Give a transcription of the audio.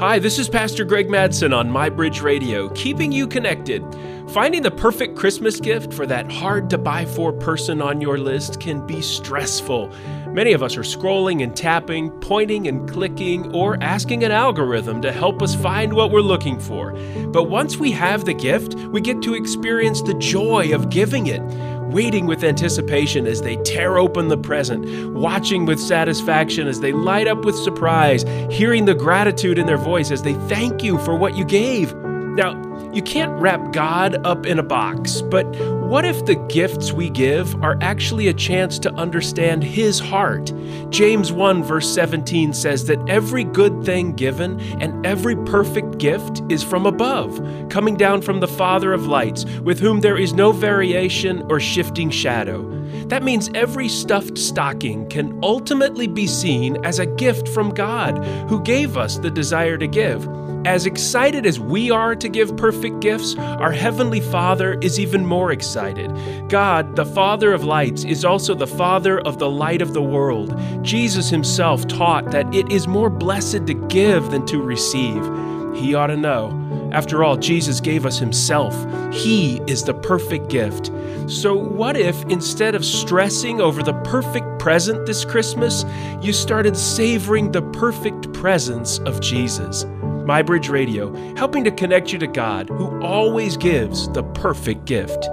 Hi, this is Pastor Gregg Madsen on MyBridge Radio, keeping you connected. Finding the perfect Christmas gift for that hard to buy for person on your list can be stressful. Many of us are scrolling and tapping, pointing and clicking, or asking an algorithm to help us find what we're looking for. But once we have the gift, we get to experience the joy of giving it waiting with anticipation as they tear open the present, watching with satisfaction as they light up with surprise, hearing the gratitude in their voice as they thank you for what you gave. Now, you can't wrap God up in a box, but what if the gifts we give are actually a chance to understand His heart? James 1, verse 17 says that every good thing given and every perfect gift is from above, coming down from the Father of lights, with whom there is no variation or shifting shadow. That means every stuffed stocking can ultimately be seen as a gift from God, who gave us the desire to give. As excited as we are to give perfect gifts, our Heavenly Father is even more excited. God, the Father of lights, is also the Father of the light of the world. Jesus Himself taught that it is more blessed to give than to receive. He ought to know. After all, Jesus gave us Himself. He is the perfect gift. So, what if instead of stressing over the perfect present this Christmas, you started savoring the perfect presence of Jesus? MyBridge Radio, helping to connect you to God, who always gives the perfect gift.